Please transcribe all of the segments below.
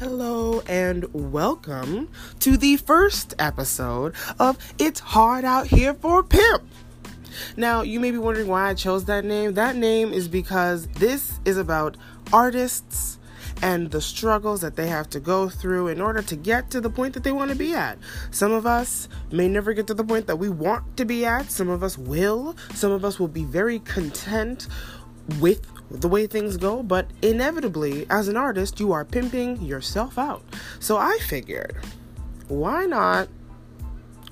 Hello and welcome to the first episode of It's Hard Out Here for Pimp. Now, you may be wondering why I chose that name. That name is because this is about artists and the struggles that they have to go through in order to get to the point that they want to be at. Some of us may never get to the point that we want to be at, some of us will. Some of us will be very content with the way things go, but inevitably, as an artist, you are pimping yourself out. So I figured, why not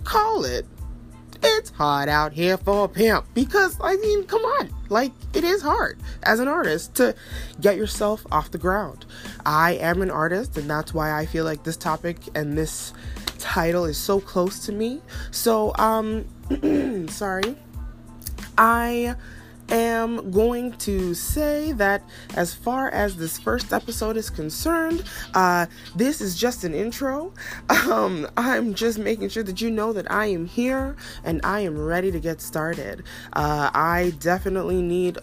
call it It's Hard Out Here for a Pimp? Because, I mean, come on, like, it is hard as an artist to get yourself off the ground. I am an artist, and that's why I feel like this topic and this title is so close to me. So, um, sorry. I am going to say that as far as this first episode is concerned, uh, this is just an intro. Um, I'm just making sure that you know that I am here and I am ready to get started. Uh, I definitely need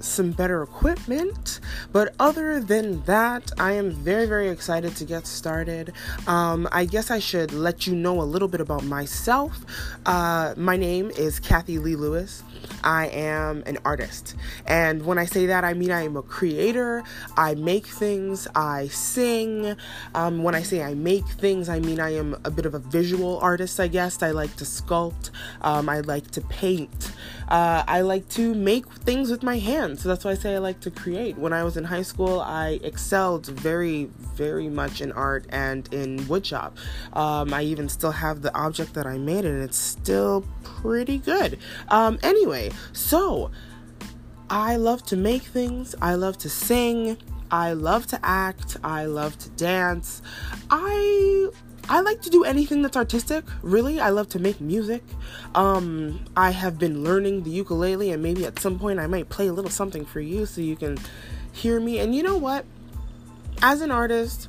some better equipment. But other than that, I am very, very excited to get started. Um, I guess I should let you know a little bit about myself. Uh, my name is Kathy Lee Lewis. I am an artist. And when I say that, I mean I am a creator. I make things, I sing. Um, when I say I make things, I mean I am a bit of a visual artist, I guess. I like to sculpt, um, I like to paint. Uh, I like to make things with my hands. So that's why I say I like to create. When I was in high school, I excelled very, very much in art and in woodshop. Um, I even still have the object that I made, and it's still pretty good. Um, anyway, so I love to make things, I love to sing. I love to act. I love to dance. I I like to do anything that's artistic, really. I love to make music. Um, I have been learning the ukulele, and maybe at some point I might play a little something for you so you can hear me. And you know what? As an artist,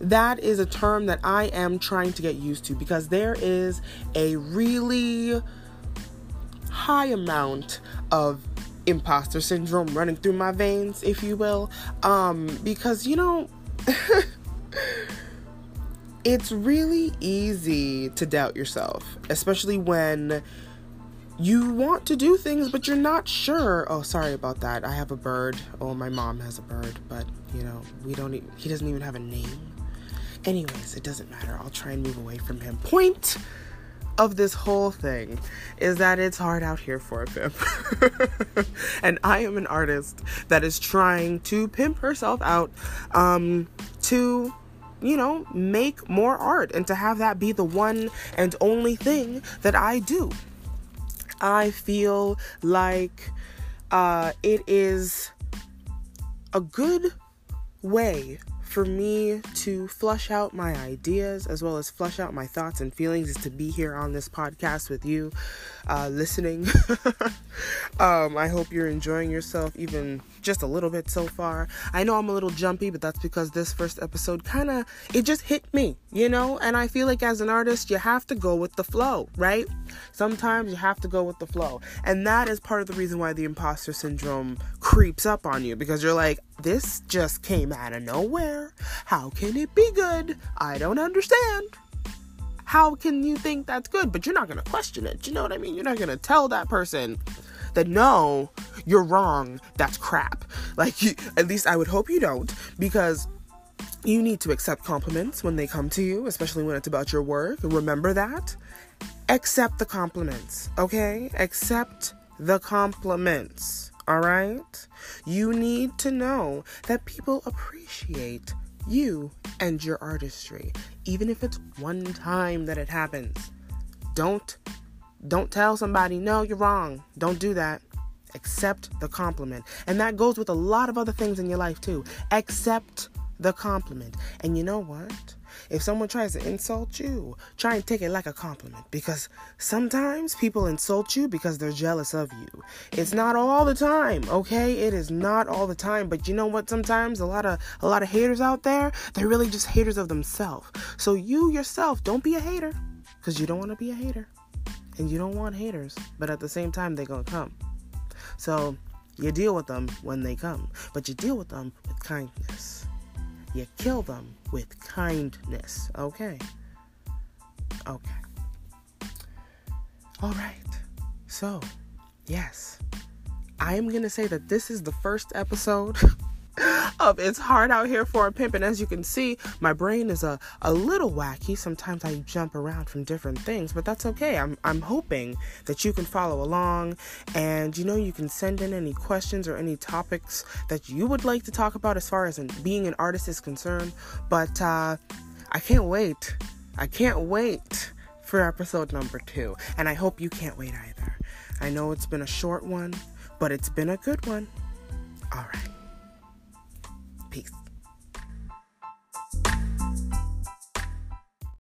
that is a term that I am trying to get used to because there is a really high amount of imposter syndrome running through my veins, if you will. Um, because, you know, it's really easy to doubt yourself, especially when you want to do things but you're not sure. Oh, sorry about that. I have a bird. Oh, my mom has a bird, but you know, we don't e- he doesn't even have a name. Anyways, it doesn't matter. I'll try and move away from him. Point of this whole thing is that it's hard out here for a pimp. and I am an artist that is trying to pimp herself out um, to you know, make more art and to have that be the one and only thing that I do. I feel like uh, it is a good way for me to flush out my ideas as well as flush out my thoughts and feelings is to be here on this podcast with you uh, listening. Um, i hope you're enjoying yourself even just a little bit so far. I know i'm a little jumpy but that's because this first episode kind of it just hit me you know? And i feel like as an artist you have to go with the flow right? Sometimes you have to go with the flow. And that is part of the reason why the imposter syndrome creeps up on you because you're like this just came out of nowhere. How can it be good? I don't understand. How can you think that's good? But you're not going to question it. You know what I mean? You're not going to tell that person that no, you're wrong. That's crap. Like, you, at least I would hope you don't, because you need to accept compliments when they come to you, especially when it's about your work. Remember that. Accept the compliments, okay? Accept the compliments. All right? You need to know that people appreciate you and your artistry, even if it's one time that it happens. Don't don't tell somebody, "No, you're wrong." Don't do that. Accept the compliment. And that goes with a lot of other things in your life too. Accept the compliment. And you know what? If someone tries to insult you, try and take it like a compliment because sometimes people insult you because they're jealous of you. It's not all the time, okay? It is not all the time, but you know what? Sometimes a lot of a lot of haters out there, they're really just haters of themselves. So you yourself, don't be a hater because you don't want to be a hater. And you don't want haters, but at the same time they're going to come. So you deal with them when they come, but you deal with them with kindness. You kill them with kindness. Okay? Okay. All right. So, yes, I am going to say that this is the first episode of It's Hard Out Here for a Pimp. And as you can see, my brain is a, a little wacky. Sometimes I jump around from different things, but that's okay. I'm, I'm hoping that you can follow along and you know you can send in any questions or any topics that you would like to talk about as far as being an artist is concerned. But uh, I can't wait. I can't wait for episode number two. And I hope you can't wait either. I know it's been a short one, but it's been a good one. All right. Peace.